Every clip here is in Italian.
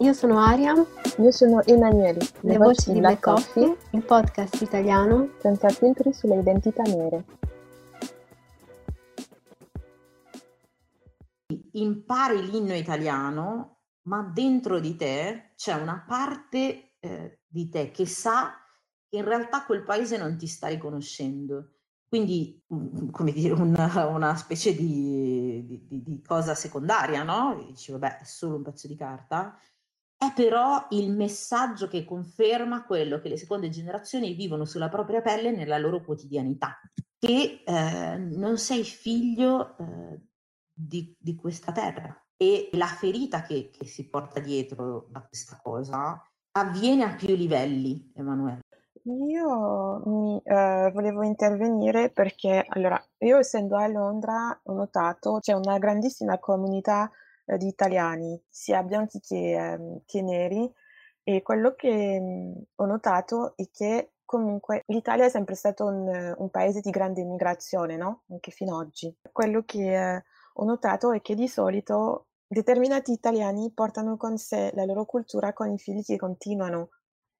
io sono Aria. Io sono Emanuele. Le, Le voci di Black Coffee, Coffee, il podcast italiano senza filtri sulle identità nere. Impari l'inno italiano, ma dentro di te c'è una parte eh, di te che sa che in realtà quel paese non ti sta riconoscendo. Quindi, come dire, una, una specie di, di, di, cosa secondaria, no? Dici, vabbè, è solo un pezzo di carta è però il messaggio che conferma quello che le seconde generazioni vivono sulla propria pelle nella loro quotidianità, che eh, non sei figlio eh, di, di, questa terra e la ferita che, che si porta dietro da questa cosa avviene a più livelli, Emanuele. Io mi, eh, volevo intervenire perché, allora, io essendo a Londra ho notato c'è una grandissima comunità eh, di italiani, sia bianchi che, ehm, che neri, e quello che mh, ho notato è che comunque l'Italia è sempre stato un, un paese di grande immigrazione, no? Anche fino ad oggi. Quello che eh, ho notato è che di solito determinati italiani portano con sé la loro cultura con i figli che continuano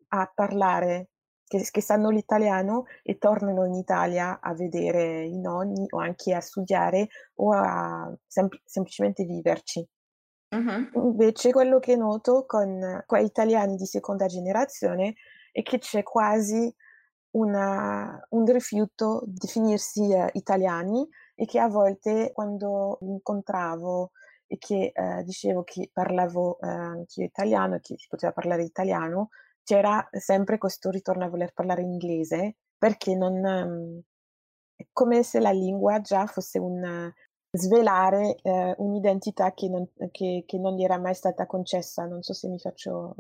a parlare, che, che sanno l'italiano e tornano in Italia a vedere i nonni o anche a studiare o a sem- semplicemente viverci. Mh-mh. Invece quello che noto con quei italiani di seconda generazione è che c'è quasi una un rifiuto di definirsi, ehm, italiani e che a volte quando li incontravo e che, ehm, dicevo che parlavo, ehm, anch'io italiano e che si poteva parlare italiano, c'era sempre questo ritorno a voler parlare inglese perché non mhmm, è come se la lingua già fosse un svelare eh, un'identità che non, che, che non, gli era mai stata concessa. Non so se mi faccio...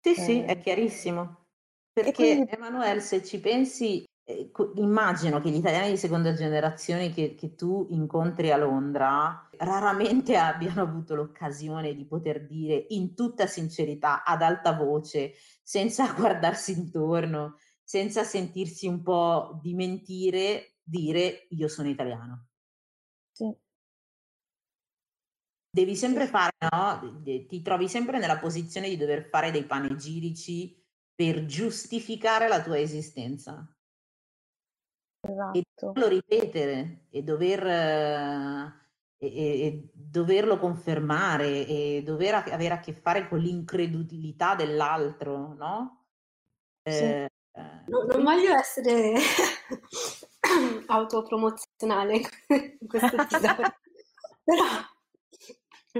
Sì, eh... sì, è chiarissimo. Perché quindi... Emanuele, se ci pensi, eh, immagino che gli italiani di seconda generazione che, che, tu incontri a Londra raramente abbiano avuto l'occasione di poter dire in tutta sincerità, ad alta voce, senza guardarsi intorno, senza sentirsi un po' di mentire, dire io sono italiano. Sì. Devi sempre fare, no? Ti trovi sempre nella posizione di dover fare dei panegirici per giustificare la tua esistenza. Esatto. E doverlo ripetere e dover, e, e, e doverlo confermare e dover a, avere a che fare con l'incredulità dell'altro, no? Sì. Eh, no, non voglio essere autopromozionale in questo episodio. però,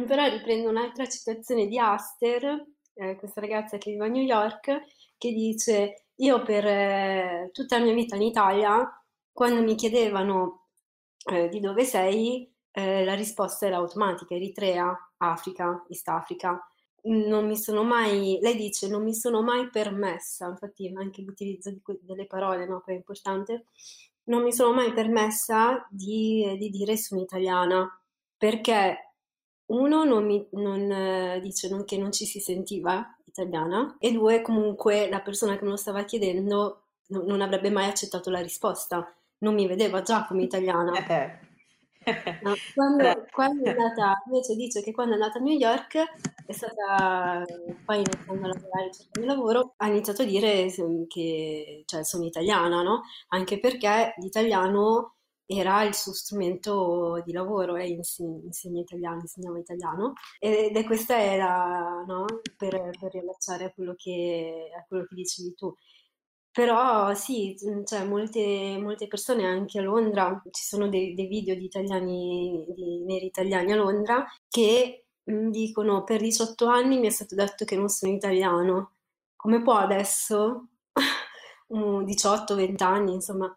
però riprendo un'altra citazione di Aster, eh, questa ragazza che vive a New York, che dice io per eh, tutta la mia vita in Italia, quando mi chiedevano eh, di dove sei, eh, la risposta era automatica, Eritrea, Africa, East Africa. Non mi sono mai, lei dice, non mi sono mai permessa, infatti anche l'utilizzo que- delle parole no, è importante, non mi sono mai permessa di, di dire sono italiana perché uno non mi non, eh, dice non, che non ci si sentiva italiana e due comunque la persona che me lo stava chiedendo no, non avrebbe mai accettato la risposta, non mi vedeva già come italiana. Eh, No, quando, quando, è andata, invece dice che quando è andata a New York è stata, poi iniziando a lavorare, cercando lavoro, ha iniziato a dire che cioè, sono italiana, no? Anche perché l'italiano era il suo strumento di lavoro, lei insegna, insegna italiano, insegnava italiano ed è questa era, no? Per, per riallacciare a quello, che, a quello che dicevi tu. Però sì, cioè, molte, molte persone anche a Londra, ci sono dei, dei video di italiani, di neri italiani a Londra, che dicono per 18 anni mi è stato detto che non sono italiano. Come può adesso, 18-20 anni, insomma,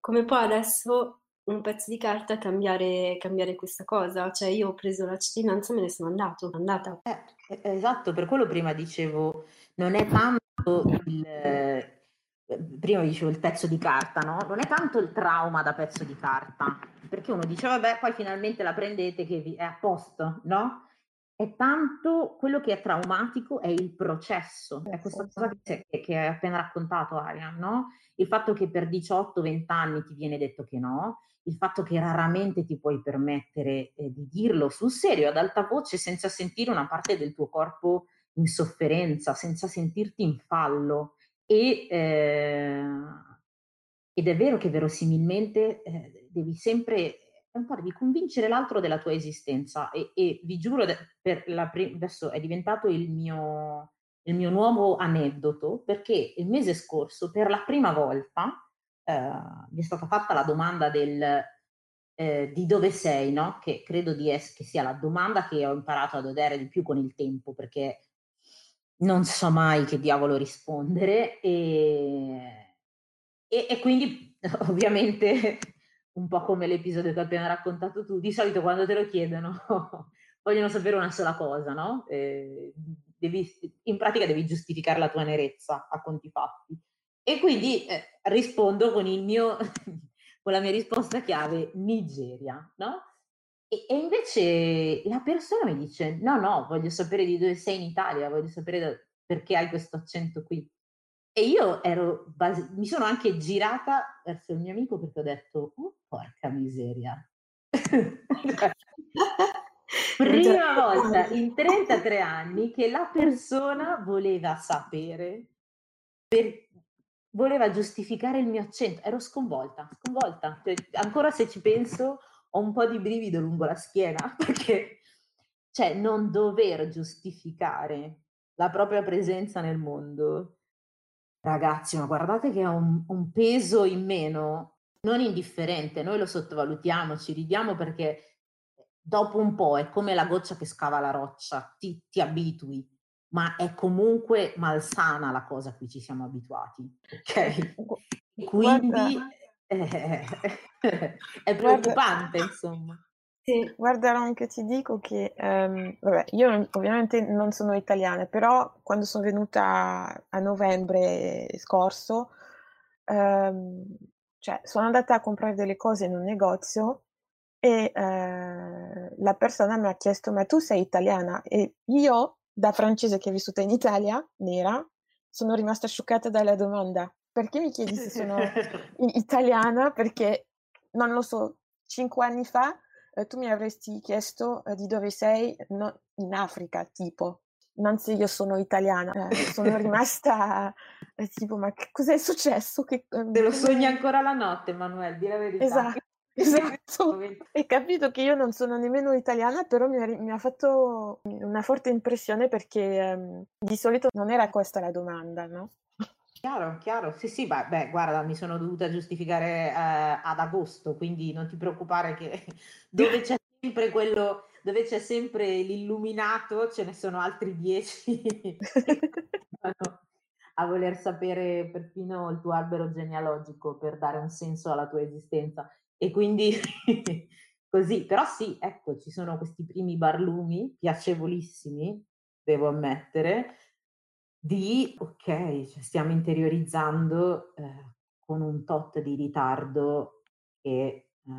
come può adesso un pezzo di carta cambiare, cambiare questa cosa? Cioè io ho preso la cittadinanza e me ne sono andato, andata. Eh, esatto, per quello prima dicevo, non è tanto il... Eh, prima dicevo il pezzo di carta, no? Non è tanto il trauma da pezzo di carta, perché uno dice, vabbè, poi finalmente la prendete che vi, è a posto, no? È tanto quello che è traumatico è il processo, è questa cosa che, che hai appena raccontato, Arian, no? Il fatto che per 18-20 anni ti viene detto che no, il fatto che raramente ti puoi permettere eh, di dirlo sul serio, ad alta voce, senza sentire una parte del tuo corpo in sofferenza, senza sentirti in fallo. E, eh, ed è vero che verosimilmente eh, devi sempre un po' devi convincere l'altro della tua esistenza e, e vi giuro, pre- adesso è diventato il mio, il mio nuovo aneddoto perché il mese scorso per la prima volta eh, mi è stata fatta la domanda del eh, di dove sei, no? Che credo di es- che sia la domanda che ho imparato ad odiare di più con il tempo perché non so mai che diavolo rispondere e, e, e quindi ovviamente un po' come l'episodio che hai appena raccontato tu, di solito quando te lo chiedono vogliono sapere una sola cosa, no? Eh, devi, in pratica devi giustificare la tua nerezza a conti fatti. E quindi eh, rispondo con, mio, con la mia risposta chiave, Nigeria, no? E, e, invece la persona mi dice, no, no, voglio sapere di dove sei in Italia, voglio sapere da, perché hai questo accento qui. E io ero, base- mi sono anche girata verso il mio amico perché ho detto, oh, porca miseria. Prima volta in 33 anni che la persona voleva sapere, per, voleva giustificare il mio accento. Ero sconvolta, sconvolta. Cioè, ancora se ci penso ho un po' di brivido lungo la schiena perché, cioè, non dover giustificare la propria presenza nel mondo Ragazzi, ma guardate che ha un, un peso in meno non indifferente, noi lo sottovalutiamo, ci ridiamo perché dopo un po' è come la goccia che scava la roccia, ti, ti abitui, ma è comunque malsana la cosa a cui ci siamo abituati, ok? Quindi eh, è preoccupante, Guarda, insomma. Sì, guarda anche ti dico che, ehm, vabbè, io ovviamente non sono italiana, però quando sono venuta a novembre scorso, ehm, cioè sono andata a comprare delle cose in un negozio e eh, la persona mi ha chiesto, ma tu sei italiana? E io, da francese che ho vissuto in Italia, nera, sono rimasta scioccata dalla domanda. Perché mi chiedi se sono italiana? Perché, non lo so, cinque anni fa eh, tu mi avresti chiesto eh, di dove sei no, in Africa, tipo, non se io sono italiana. Eh, sono rimasta eh, tipo, ma che cos'è successo? Che, ehm, Te lo sogni ancora la notte, Manuel, di la verità. Esatto. Esatto, hai capito che io non sono nemmeno italiana, però mi ha, mi ha fatto una forte impressione perché um, di solito non era questa la domanda, no? Chiaro, chiaro. Sì, sì, beh, beh, guarda, mi sono dovuta giustificare eh, ad agosto, quindi non ti preoccupare che dove c'è sempre quello, dove c'è sempre l'illuminato, ce ne sono altri dieci a voler sapere perfino il tuo albero genealogico per dare un senso alla tua esistenza. E quindi così, però sì, ecco, ci sono questi primi barlumi piacevolissimi, devo ammettere, di ok, cioè stiamo interiorizzando eh, con un tot di ritardo che eh,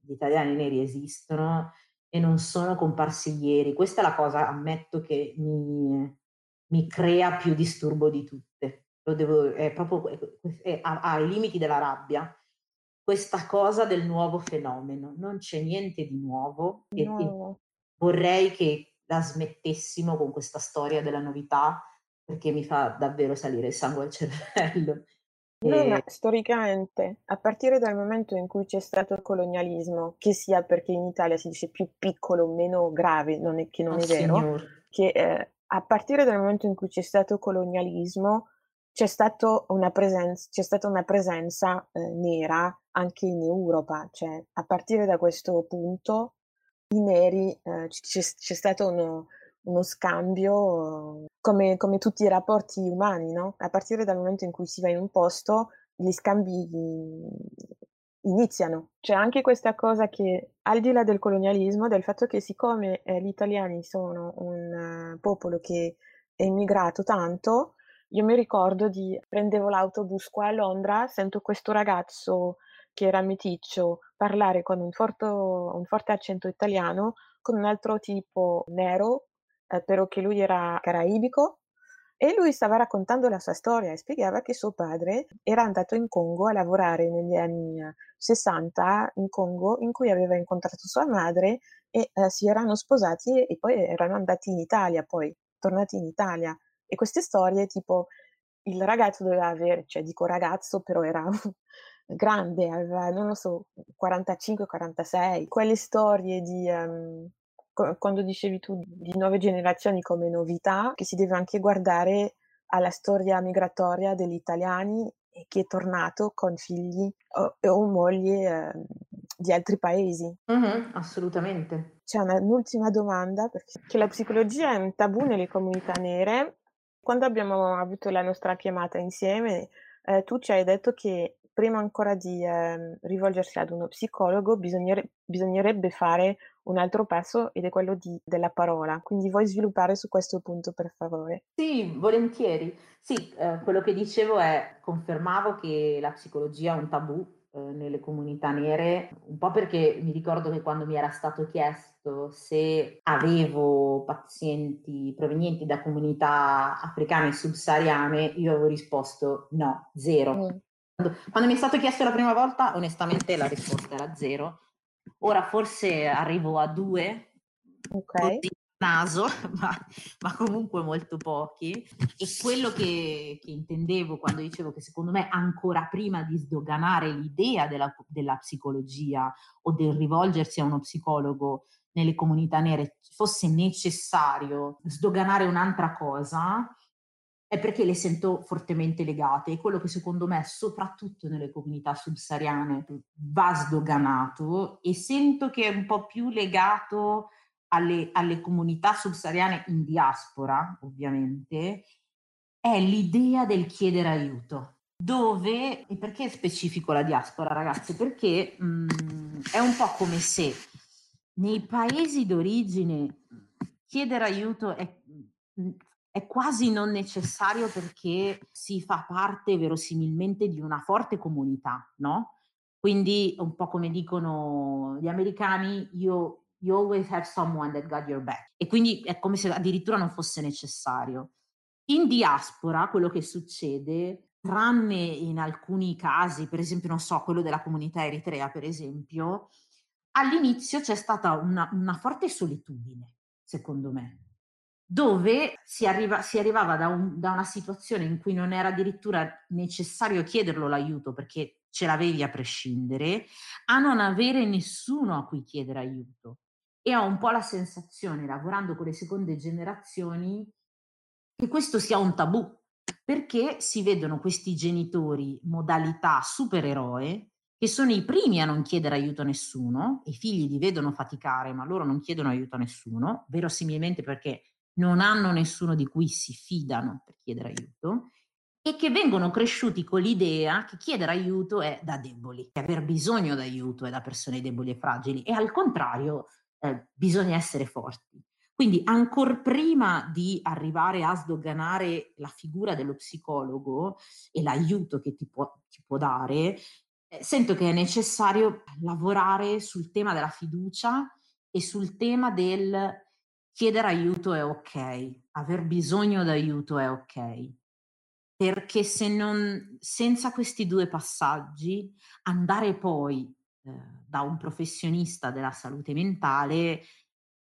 gli italiani neri esistono e non sono comparsi ieri. Questa è la cosa, ammetto, che mi, mi crea più disturbo di tutte. Lo devo, è proprio è, ha, ha i limiti della rabbia. Questa cosa del nuovo fenomeno, non c'è niente di nuovo. No. E, e vorrei che la smettessimo con questa storia della novità perché mi fa davvero salire il sangue al cervello. No, ma storicamente, a partire dal momento in cui c'è stato il colonialismo, che sia perché in Italia si dice più piccolo, meno grave, non è, che non oh, è vero, signor. che eh, a partire dal momento in cui c'è stato il colonialismo c'è, una presenza, c'è stata una presenza eh, nera anche in Europa, cioè a partire da questo punto i neri eh, c'è, c'è, stato uno, uno scambio come, come, tutti i rapporti umani, no? A partire dal momento in cui si va in un posto, gli scambi iniziano. C'è anche questa cosa che, al di là del colonialismo, del fatto che siccome eh, gli italiani sono un uh, popolo che è immigrato tanto, io mi ricordo di prendevo l'autobus qua a Londra, sento questo ragazzo che era meticcio parlare con un, forto, un forte accento italiano con un altro tipo nero, eh, però che lui era caraibico e lui stava raccontando la sua storia e spiegava che suo padre era andato in Congo a lavorare negli anni 60 in Congo, in cui aveva incontrato sua madre e eh, si erano sposati e poi erano andati in Italia, poi tornati in Italia. E queste storie, tipo, il ragazzo doveva avere, cioè dico ragazzo, però era grande, aveva, non lo so, 45-46, quelle storie di... Um, quando dicevi tu di nuove generazioni come novità, che si deve anche guardare alla storia migratoria degli italiani che è tornato con figli o, o mogli eh, di altri paesi. Mm-hmm, assolutamente. C'è una, un'ultima domanda, perché la psicologia è un tabù nelle comunità nere. Quando abbiamo avuto la nostra chiamata insieme, eh, tu ci hai detto che prima ancora di eh, rivolgersi ad uno psicologo bisognere, bisognerebbe fare un altro passo ed è quello di, della parola. Quindi vuoi sviluppare su questo punto per favore? Sì, volentieri. Sì, eh, quello che dicevo è, confermavo che la psicologia è un tabù eh, nelle comunità nere, un po' perché mi ricordo che quando mi era stato chiesto se avevo pazienti provenienti da comunità africane subsahariane, io avevo risposto no, zero. Mm quando mi è stato chiesto la prima volta, onestamente la risposta era zero. Ora forse arrivo a due, ok. naso, ma, ma, comunque molto pochi. E quello che, che, intendevo quando dicevo che secondo me ancora prima di sdoganare l'idea della, della psicologia o del rivolgersi a uno psicologo nelle comunità nere fosse necessario sdoganare un'altra cosa, è perché le sento fortemente legate e quello che secondo me, soprattutto nelle comunità subsahariane, va sdoganato e sento che è un po' più legato alle, alle comunità subsahariane in diaspora, ovviamente, è l'idea del chiedere aiuto. Dove, e perché specifico la diaspora, ragazzi? Perché mh, mm, è un po' come se nei paesi d'origine chiedere aiuto è, è quasi non necessario perché si fa parte verosimilmente di una forte comunità, no? Quindi un po' come dicono gli americani, you, you always have someone that got your back. E quindi è come se addirittura non fosse necessario. In diaspora quello che succede, tranne in alcuni casi, per esempio, non so, quello della comunità eritrea, per esempio, all'inizio c'è stata una, una forte solitudine, secondo me dove si, arriva, si arrivava da, un, da, una situazione in cui non era addirittura necessario chiederlo l'aiuto perché ce l'avevi a prescindere, a non avere nessuno a cui chiedere aiuto. E ho un po' la sensazione, lavorando con le seconde generazioni, che questo sia un tabù, perché si vedono questi genitori modalità supereroe che sono i primi a non chiedere aiuto a nessuno, i figli li vedono faticare, ma loro non chiedono aiuto a nessuno, verosimilmente perché non hanno nessuno di cui si fidano per chiedere aiuto e che vengono cresciuti con l'idea che chiedere aiuto è da deboli, che aver bisogno d'aiuto è da persone deboli e fragili e al contrario eh, bisogna essere forti. Quindi ancora prima di arrivare a sdoganare la figura dello psicologo e l'aiuto che ti può, ti può dare, sento che è necessario lavorare sul tema della fiducia e sul tema del chiedere aiuto è ok, aver bisogno d'aiuto è ok, perché se non, senza questi due passaggi, andare poi eh, da un professionista della salute mentale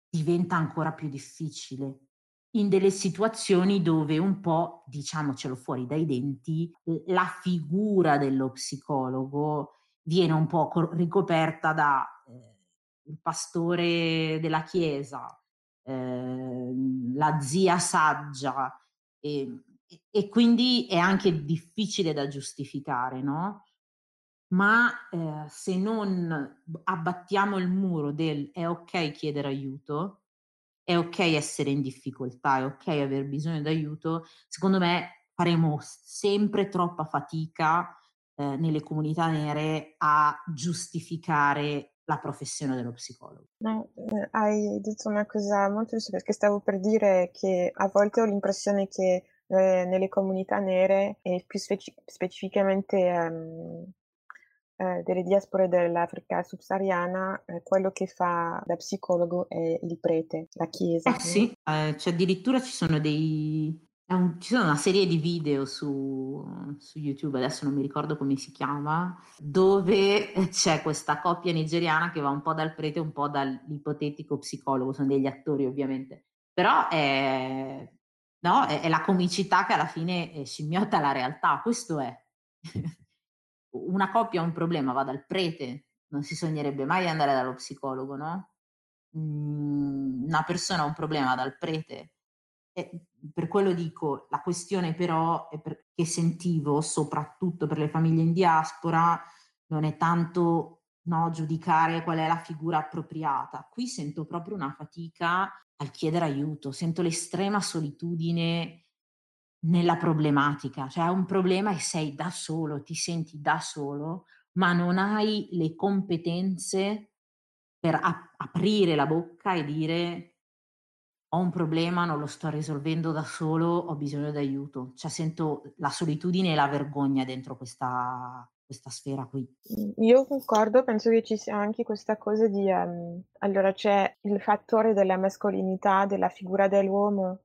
diventa ancora più difficile in delle situazioni dove un po', diciamocelo fuori dai denti, la figura dello psicologo viene un po' ricoperta da eh, il pastore della chiesa, Ehm, la zia saggia e, e quindi è anche difficile da giustificare, no? Ma eh, se non abbattiamo il muro del è ok chiedere aiuto, è ok essere in difficoltà, è ok aver bisogno d'aiuto, secondo me faremo sempre troppa fatica eh, nelle comunità nere a giustificare la professione dello psicologo. No, eh, hai detto una cosa molto giusta perché stavo per dire che a volte ho l'impressione che eh, nelle comunità nere e più speci- specificamente um, eh, delle diaspore dell'Africa subsahariana, eh, quello che fa da psicologo è il prete, la chiesa. Eh sì, eh, cioè addirittura ci sono dei... Un, ci sono una serie di video su, su, YouTube, adesso non mi ricordo come si chiama, dove c'è questa coppia nigeriana che va un po' dal prete, un po' dall'ipotetico psicologo, sono degli attori ovviamente, però è, no? è, è la comicità che alla fine eh, scimmiotta la realtà, questo è. Una coppia ha un problema, va dal prete, non si sognerebbe mai andare dallo psicologo, no? Mm, una persona ha un problema dal prete. E per quello dico, la questione però è per, che sentivo, soprattutto per le famiglie in diaspora, non è tanto no, giudicare qual è la figura appropriata. Qui sento proprio una fatica al chiedere aiuto, sento l'estrema solitudine nella problematica, cioè un problema e sei da solo, ti senti da solo, ma non hai le competenze per ap- aprire la bocca e dire ho un problema, non lo sto risolvendo da solo, ho bisogno d'aiuto. Cioè sento la solitudine e la vergogna dentro questa, questa sfera qui. Io concordo, penso che ci sia anche questa cosa di... Um, allora c'è il fattore della mascolinità, della figura dell'uomo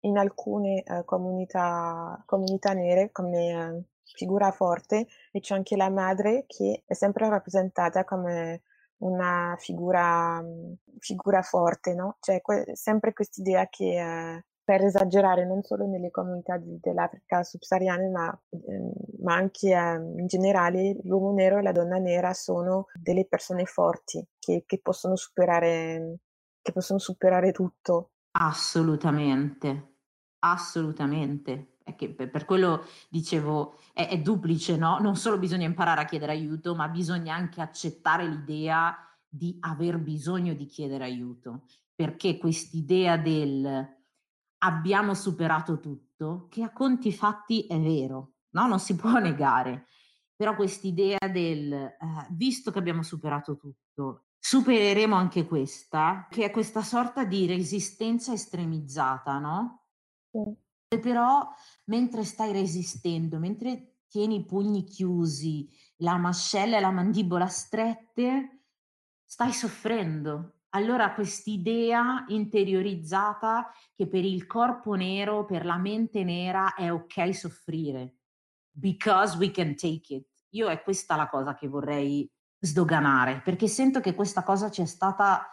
in alcune uh, comunità, comunità, nere come uh, figura forte e c'è anche la madre che è sempre rappresentata come una figura, um, figura forte, no? C'è que- sempre quest'idea che uh, per esagerare non solo nelle comunità di, dell'Africa subsahariana ma, ehm, ma anche in generale l'uomo nero e la donna nera sono delle persone forti che, che possono superare che possono superare tutto Assolutamente, assolutamente. Che per quello dicevo, è, è duplice, no? Non solo bisogna imparare a chiedere aiuto, ma bisogna anche accettare l'idea di aver bisogno di chiedere aiuto, perché quest'idea del abbiamo superato tutto, che a conti fatti è vero, no? Non si può negare, però quest'idea del eh, visto che abbiamo superato tutto supereremo anche questa, che è questa sorta di resistenza estremizzata, no? Sì. Però mentre stai resistendo, mentre tieni i pugni chiusi, la mascella e la mandibola strette, stai soffrendo. Allora quest'idea interiorizzata che per il corpo nero, per la mente nera è ok soffrire, because we can take it. Io è questa la cosa che vorrei sdoganare, perché sento che questa cosa ci è stata,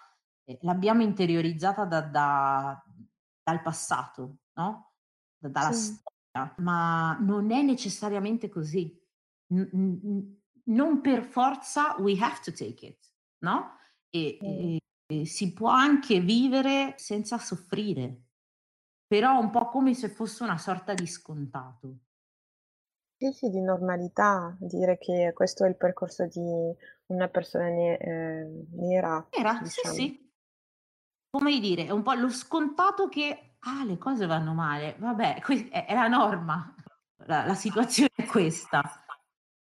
eh, l'abbiamo interiorizzata da, da, dal passato, no? Da, dalla sì. storia, ma non è necessariamente così. N- n- non per forza we have to take it, no? E, e, e si può anche vivere senza soffrire, però un po' come se fosse una sorta di scontato. Sì, sì, di normalità, dire che questo è il percorso di una persona ne- eh, nera, Nera, sì, diciamo. sì. Come dire, è un po' lo scontato che, ah, le cose vanno male, vabbè, è la norma, la, la situazione è questa.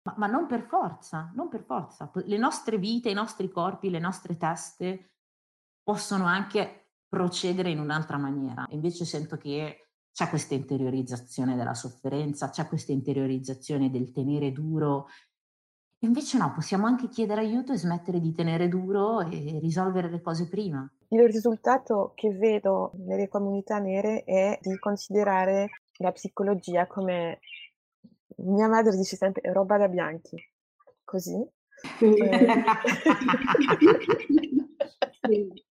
Ma, ma non per forza, non per forza. Le nostre vite, i nostri corpi, le nostre teste possono anche procedere in un'altra maniera. Invece sento che c'è questa interiorizzazione della sofferenza, c'è questa interiorizzazione del tenere duro. Invece no, possiamo anche chiedere aiuto e smettere di tenere duro e risolvere le cose prima. Il risultato che vedo nelle comunità nere è di considerare la psicologia come mia madre dice sempre roba da bianchi, così. Eh.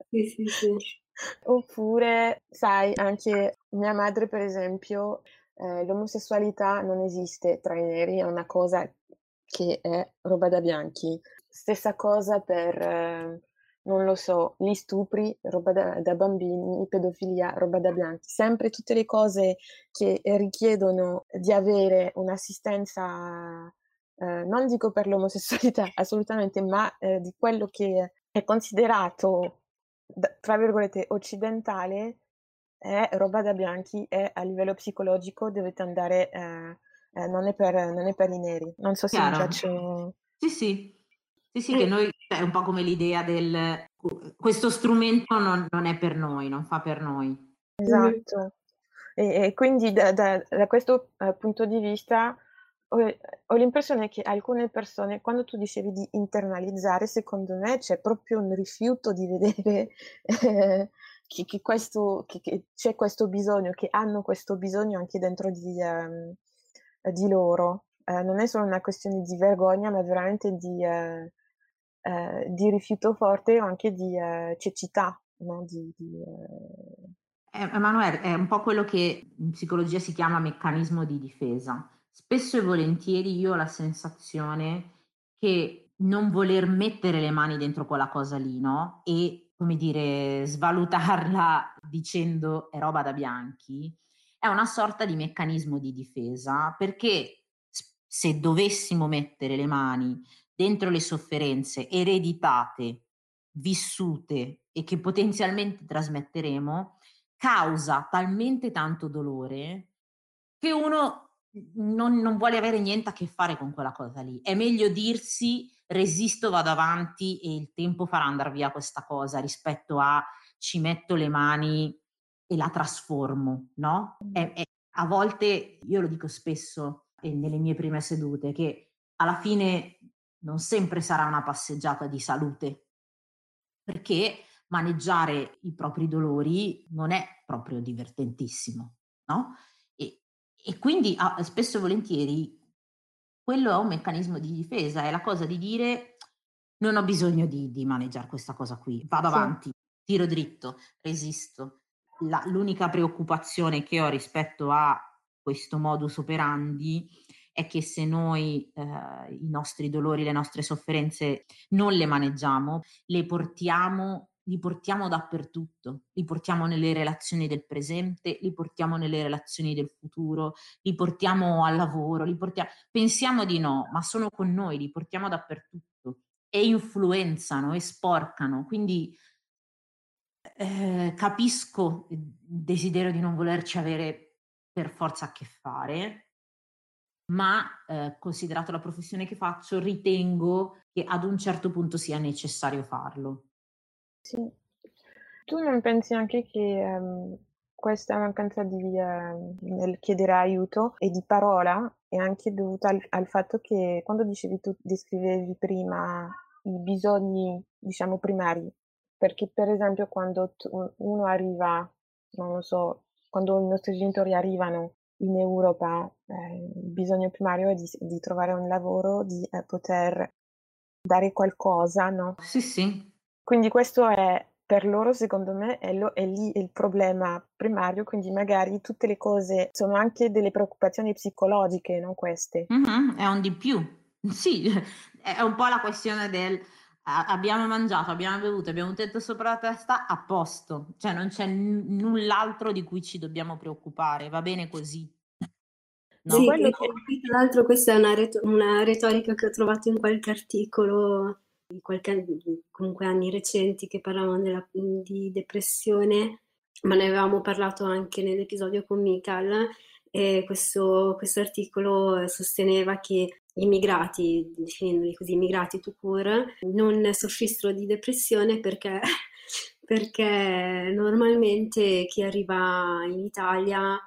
sì, sì, sì. Oppure, sai, anche mia madre, per esempio, eh, l'omosessualità non esiste tra i neri, è una cosa che è roba da bianchi. Stessa cosa per, eh, non lo so, gli stupri, roba da, da bambini, pedofilia, roba da bianchi, sempre tutte le cose che richiedono di avere un'assistenza, eh, non dico per l'omosessualità assolutamente, ma eh, di quello che è considerato, tra virgolette, occidentale, è roba da bianchi e a livello psicologico dovete andare, eh, eh, non, è per, non, è per, i neri. Non so se Chiaro. mi faccio... Sì, sì, sì, sì, che noi cioè, è un po' come l'idea del questo strumento non, non è per noi, non fa per noi. Esatto. E, e quindi da, da, da questo uh, punto di vista ho, ho, l'impressione che alcune persone, quando tu dicevi di internalizzare, secondo me c'è proprio un rifiuto di vedere eh, che, che, questo, che, che, c'è questo bisogno, che hanno questo bisogno anche dentro di, um, di loro. Uh, non è solo una questione di vergogna, ma veramente di... Uh, eh, di rifiuto forte o anche di eh, cecità. No? Di, di, eh... Emanuele, è un po' quello che in psicologia si chiama meccanismo di difesa. Spesso e volentieri io ho la sensazione che non voler mettere le mani dentro quella cosa lì, no? E come dire, svalutarla dicendo è roba da bianchi, è una sorta di meccanismo di difesa perché se dovessimo mettere le mani dentro le sofferenze ereditate, vissute e che potenzialmente trasmetteremo, causa talmente tanto dolore che uno non, non, vuole avere niente a che fare con quella cosa lì. È meglio dirsi resisto, vado avanti e il tempo farà andare via questa cosa rispetto a ci metto le mani e la trasformo, no? È, è, a volte, io lo dico spesso nelle mie prime sedute, che alla fine non sempre sarà una passeggiata di salute, perché maneggiare i propri dolori non è proprio divertentissimo, no? E, e quindi ah, spesso e volentieri quello è un meccanismo di difesa, è la cosa di dire non ho bisogno di, di maneggiare questa cosa qui, vado sì. avanti, tiro dritto, resisto. La, l'unica preoccupazione che ho rispetto a questo modus operandi è che se noi eh, i nostri dolori, le nostre sofferenze non le maneggiamo, le portiamo li portiamo dappertutto, li portiamo nelle relazioni del presente, li portiamo nelle relazioni del futuro, li portiamo al lavoro, li portiamo... pensiamo di no, ma sono con noi, li portiamo dappertutto. E influenzano e sporcano, quindi eh, capisco il desiderio di non volerci avere per forza a che fare, ma eh, considerato la professione che faccio, ritengo che ad un certo punto sia necessario farlo. Sì. Tu non pensi anche che um, questa mancanza di, uh, nel chiedere aiuto e di parola è anche dovuta al, al, fatto che quando dicevi tu, descrivevi prima i bisogni, diciamo, primari, perché per esempio quando tu, uno arriva, non lo so, quando i nostri genitori arrivano in Europa eh, il bisogno primario è di, di, trovare un lavoro, di eh, poter dare qualcosa, no? Sì, sì. Quindi questo è per loro, secondo me, è, lo, è lì il problema primario, quindi magari tutte le cose sono anche delle preoccupazioni psicologiche, non queste. Mm-hmm, è un di più. Sì, è un po' la questione del abbiamo mangiato, abbiamo bevuto, abbiamo un tetto sopra la testa, a posto, cioè non c'è n- null'altro di cui ci dobbiamo preoccupare, va bene così. No? Sì, che... tra l'altro questa è una, ret- una, retorica che ho trovato in qualche articolo, in qualche, comunque anni recenti, che parlavano della, di depressione, ma ne avevamo parlato anche nell'episodio con Michael, e questo, questo articolo sosteneva che immigrati, definendoli così, immigrati to court, non soffrissero di depressione perché, perché normalmente chi arriva in Italia,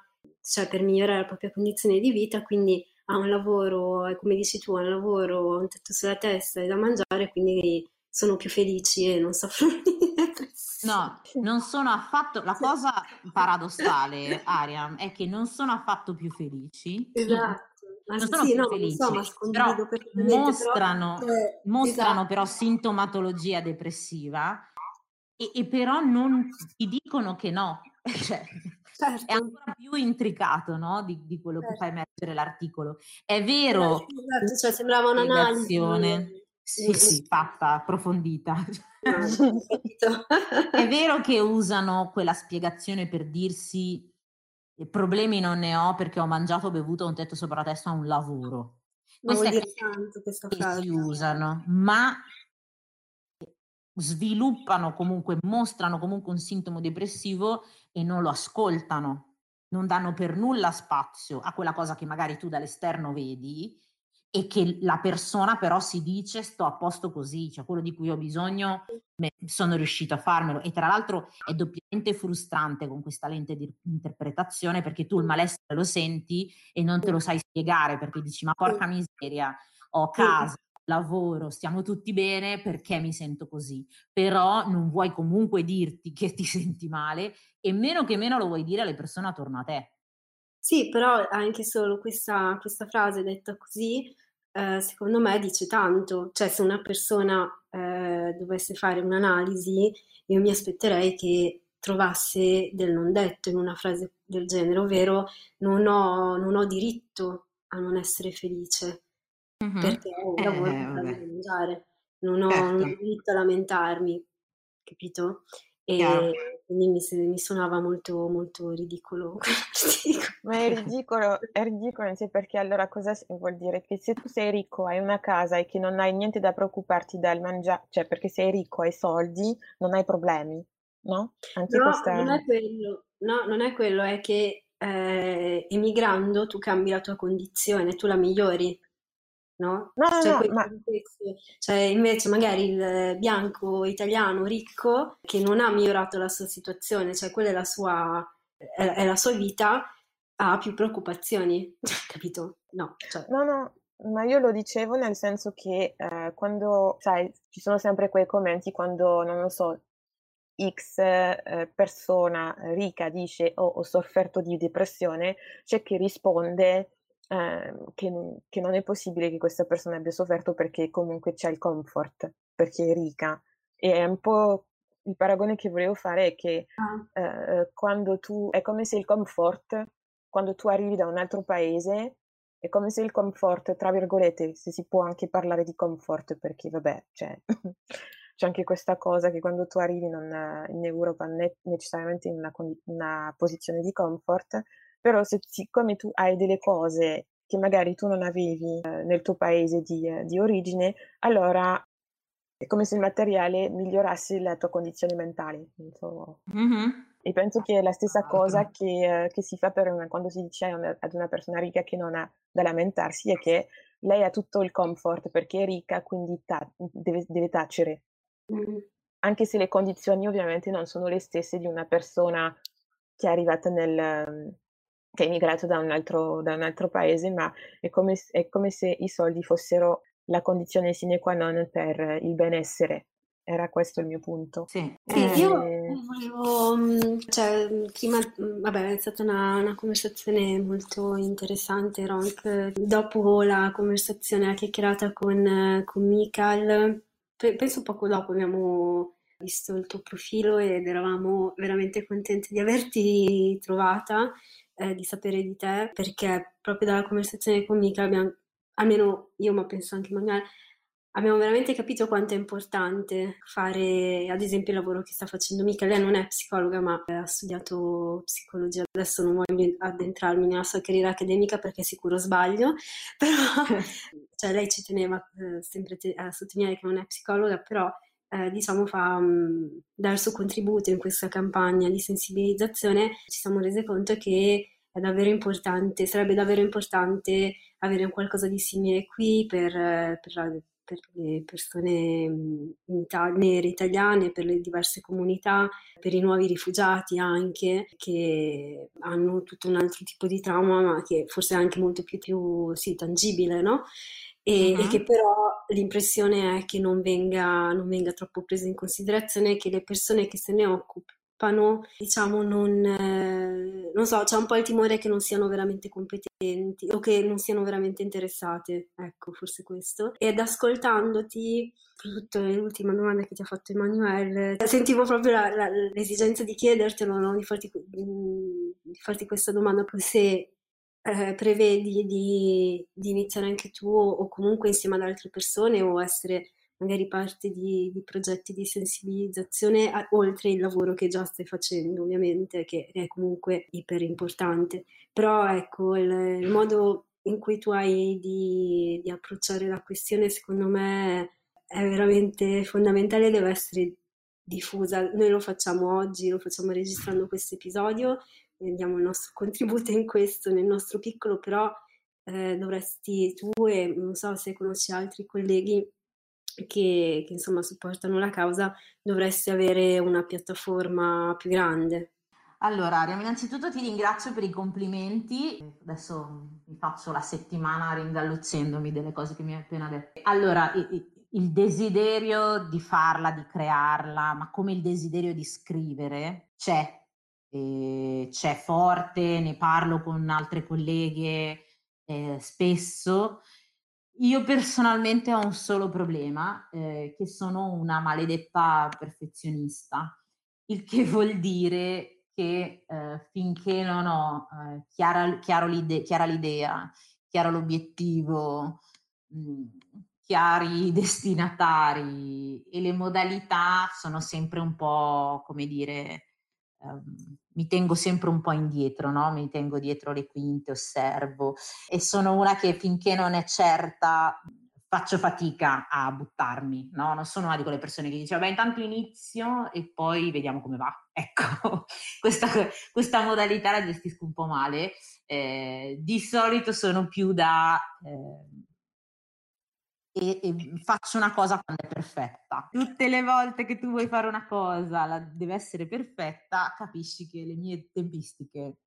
cioè per migliorare la propria condizione di vita, quindi ha un lavoro, come dici tu, ha un lavoro, un tetto sulla testa e da mangiare, quindi sono più felici e non soffrono di depressione. No, non sono affatto. La cosa paradossale, Ariam, è che non sono affatto più felici. Esatto non sono sì, no, felici, so, però mostrano, però, eh, mostrano esatto. però sintomatologia depressiva e, e, però non ti dicono che no, cioè, certo. è ancora più intricato no? di, di, quello certo. che fa emergere l'articolo. È vero, esatto, cioè, sembrava un'analisi Sì, sì, fatta, approfondita. È vero che usano quella spiegazione per dirsi problemi non ne ho perché ho mangiato, bevuto, un tetto sopra la testa, un lavoro. Queste vuol tanto questa frase. si usano, ma sviluppano comunque, mostrano comunque un sintomo depressivo e non lo ascoltano, non danno per nulla spazio a quella cosa che magari tu dall'esterno vedi e che la persona però si dice sto a posto così, cioè quello di cui ho bisogno sono riuscito a farmelo. E tra l'altro è doppiamente frustrante con questa lente di interpretazione perché tu il malessere lo senti e non te lo sai spiegare perché dici ma porca miseria, ho casa, lavoro, stiamo tutti bene perché mi sento così, però non vuoi comunque dirti che ti senti male e meno che meno lo vuoi dire alle persone attorno a te. Sì, però anche solo questa, questa frase detta così, eh, secondo me dice tanto. Cioè, se una persona eh, dovesse fare un'analisi, io mi aspetterei che trovasse del non detto in una frase del genere, ovvero non ho, non ho diritto a non essere felice mm-hmm. perché ho un lavoro eh, per mangiare, non ho, certo. non ho diritto a lamentarmi, capito? E quindi mi, mi, suonava molto, molto ridicolo Ma è ridicolo, è ridicolo sì, perché allora cosa vuol dire? Che se tu sei ricco, hai una casa e che non hai niente da preoccuparti dal mangiare, cioè perché sei ricco, hai soldi, non hai problemi, no? Anche no, questa... non è quello, no, non è quello, è che eh, emigrando tu cambi la tua condizione, tu la migliori no? No, no, cioè, no, ma... cioè, invece magari il bianco italiano ricco che non ha migliorato la sua situazione, cioè quella è la sua, è, è la sua vita, ha più preoccupazioni, capito? No, cioè... no, no, ma io lo dicevo nel senso che eh, quando, sai, ci sono sempre quei commenti quando, non lo so, X eh, persona ricca dice oh, ho sofferto di depressione, c'è chi risponde eh, che, che, non è possibile che questa persona abbia sofferto perché comunque c'è il comfort, perché è ricca. E è un po' il paragone che volevo fare è che ah. eh, quando tu è come se il comfort, quando tu arrivi da un altro paese, è come se il comfort, tra virgolette, se si può anche parlare di comfort, perché vabbè, cioè, c'è anche questa cosa che quando tu arrivi non, in Europa non è necessariamente in una, una posizione di comfort, però se, siccome tu hai delle cose che magari tu non avevi eh, nel tuo paese di, eh, di, origine, allora è come se il materiale migliorasse la tua condizione mentale. Mm-hmm. E penso che è la stessa cosa che, eh, che si fa una, quando si dice una, ad una persona ricca che non ha da lamentarsi, è che lei ha tutto il comfort perché è ricca, quindi ta- deve, deve, tacere. Mm. Anche se le condizioni ovviamente non sono le stesse di una persona che è arrivata nel, che è immigrato da un altro, da un altro paese, ma è come, è come se i soldi fossero la condizione sine qua non per il benessere. Era questo il mio punto. Sì, sì eh, io volevo, mm, cioè, prima, mm, vabbè, è stata una, una conversazione molto interessante, Ronk. Dopo la conversazione, la chiacchierata con, con Michael, penso poco dopo abbiamo visto il tuo profilo ed eravamo veramente contenti di averti trovata eh, di sapere di te, perché proprio dalla conversazione con Mica abbiamo, almeno io, ma penso anche Manuel, abbiamo veramente capito quanto è importante fare, ad esempio, il lavoro che sta facendo Mica. Lei non è psicologa, ma ha studiato psicologia. Adesso non voglio addentrarmi nella sua carriera accademica perché sicuro sbaglio, però cioè, lei ci teneva eh, sempre te- a sottolineare che non è psicologa, però eh, diciamo fa um, dà il suo contributo in questa campagna di sensibilizzazione, ci siamo resi conto che è davvero importante, sarebbe davvero importante avere qualcosa di simile qui per, per, la, per le persone mm, Ita- nere italiane, per le diverse comunità, per i nuovi rifugiati anche, che hanno tutto un altro tipo di trauma, ma che forse è anche molto più, più sì, tangibile, no? E, uh-huh. e, che però l'impressione è che non venga, non venga, troppo preso in considerazione che le persone che se ne occupano, diciamo, non, eh, non so, c'è un po' il timore che non siano veramente competenti o che non siano veramente interessate, ecco, forse questo. Ed ascoltandoti, soprattutto l'ultima domanda che ti ha fatto Emanuele, sentivo proprio la, la, l'esigenza di chiedertelo, no? di, farti, di farti questa domanda, se eh, prevedi di, di, iniziare anche tu o comunque insieme ad altre persone o essere magari parte di, di progetti di sensibilizzazione, a, oltre il lavoro che già stai facendo, ovviamente, che è comunque iper importante. Però ecco, il, il modo in cui tu hai di, di approcciare la questione, secondo me, è veramente fondamentale, deve essere diffusa. Noi lo facciamo oggi, lo facciamo registrando questo episodio, diamo il nostro contributo in questo, nel nostro piccolo, però eh, dovresti tu e non so se conosci altri colleghi che, che insomma supportano la causa, dovresti avere una piattaforma più grande. Allora, Ariam, innanzitutto ti ringrazio per i complimenti. Adesso mi faccio la settimana ringalluzzendomi delle cose che mi hai appena detto. Allora, il desiderio di farla, di crearla, ma come il desiderio di scrivere c'è, c'è forte, ne parlo con altre colleghe eh, spesso. Io personalmente ho un solo problema, eh, che sono una maledetta perfezionista, il che vuol dire che eh, finché non ho eh, chiara, l'ide- chiara l'idea, chiaro l'obiettivo, mh, mm, chiari i destinatari e le modalità sono sempre un po', come dire, um, mi tengo sempre un po' indietro, no? mi tengo dietro le quinte, osservo e sono una che finché non è certa faccio fatica a buttarmi, no? non sono una di quelle persone che dice vabbè intanto inizio e poi vediamo come va. Ecco, questa, questa modalità la gestisco un po' male. Eh, di solito sono più da... Eh, e, e, faccio una cosa quando è perfetta. Tutte le volte che tu vuoi fare una cosa, la, deve essere perfetta, capisci che le mie tempistiche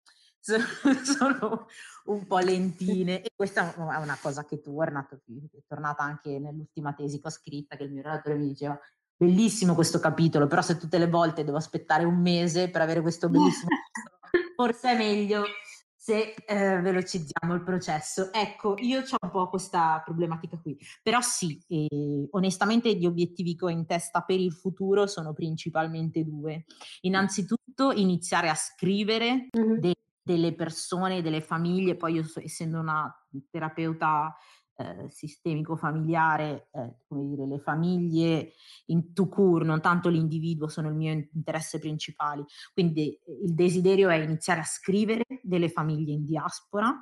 sono, un po' lentine e questa è una cosa che tu, Renato, è tornata anche nell'ultima tesi che ho scritta, che il mio relatore mi diceva bellissimo questo capitolo, però se tutte le volte devo aspettare un mese per avere questo bellissimo forse è meglio se eh, velocizziamo il processo. Ecco, io ho un po' questa problematica qui, però sì, eh, onestamente gli obiettivi che ho in testa per il futuro sono principalmente due. Innanzitutto iniziare a scrivere mm-hmm. de- delle persone, delle famiglie, poi io essendo una terapeuta eh, sistemico familiare, eh, come dire, le famiglie in tout court, non tanto l'individuo, sono il mio interesse principale. Quindi eh, il desiderio è iniziare a scrivere delle famiglie in diaspora,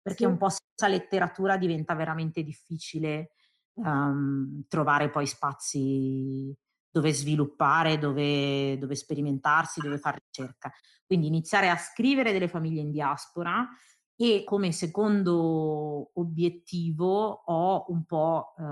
perché sì. un po' senza letteratura diventa veramente difficile um, trovare poi spazi dove sviluppare, dove, dove sperimentarsi, dove fare ricerca. Quindi iniziare a scrivere delle famiglie in diaspora, e come secondo obiettivo ho un po' eh,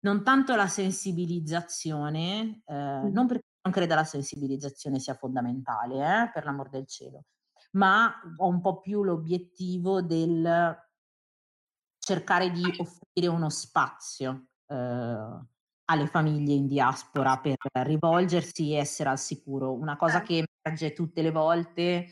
non tanto la sensibilizzazione, eh, non perché non credo la sensibilizzazione sia fondamentale, eh, per l'amor del cielo, ma ho un po' più l'obiettivo del cercare di offrire uno spazio eh, alle famiglie in diaspora per rivolgersi e essere al sicuro. Una cosa certo. che emerge tutte le volte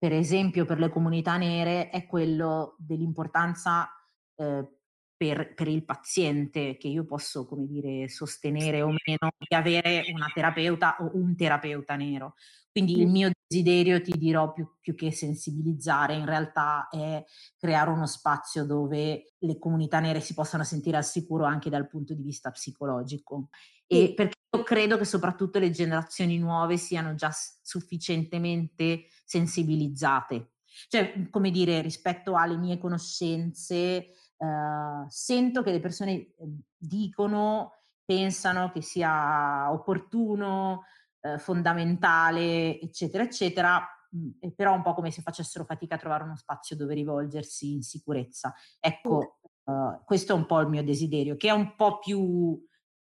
per esempio per le comunità nere, è quello dell'importanza eh, per, per, il paziente che io posso, come dire, sostenere o meno di avere una terapeuta o un terapeuta nero. Quindi il mio desiderio, ti dirò, più, più, che sensibilizzare, in realtà è creare uno spazio dove le comunità nere si possano sentire al sicuro anche dal punto di vista psicologico. E perché io credo che soprattutto le generazioni nuove siano già sufficientemente sensibilizzate. Cioè, come dire, rispetto alle mie conoscenze, Uh, sento che le persone ehm, dicono, pensano che sia opportuno, uh, fondamentale, eccetera, eccetera, mh, però un po' come se facessero fatica a trovare uno spazio dove rivolgersi in sicurezza. Ecco, uh, questo è un po' il mio desiderio, che è un po' più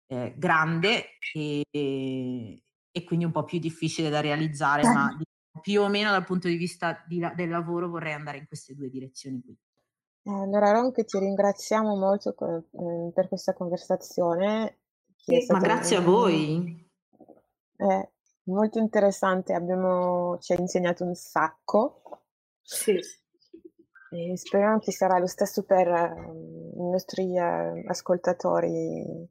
eh, grande e, e, quindi un po' più difficile da realizzare, ma più o meno dal punto di vista di, del lavoro vorrei andare in queste due direzioni qui. Eh, allora Ronche ti ringraziamo molto eh, per questa conversazione. Sì, ma grazie a voi. È molto interessante, abbiamo, ci ha insegnato un sacco. Sì. E speriamo che sarà lo stesso per uh, i nostri uh, ascoltatori.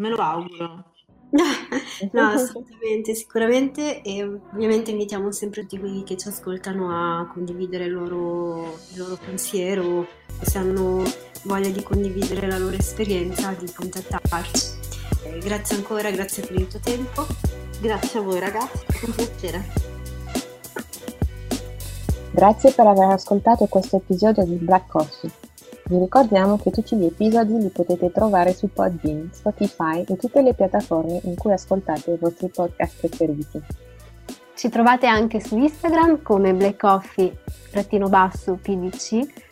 Me lo auguro. no, assolutamente, sicuramente e ovviamente invitiamo sempre tutti quelli che ci ascoltano a condividere il loro, il loro pensiero, se hanno voglia di condividere la loro esperienza, di contattarci. Eh, grazie ancora, grazie per il tuo tempo. Grazie a voi ragazzi, è un piacere. Grazie per aver ascoltato questo episodio di Black Coffee. Vi ricordiamo che tutti gli episodi li potete trovare su Podbean, Spotify e tutte le piattaforme in cui ascoltate i vostri podcast preferiti. Ci trovate anche su Instagram come blackcoffee-pdc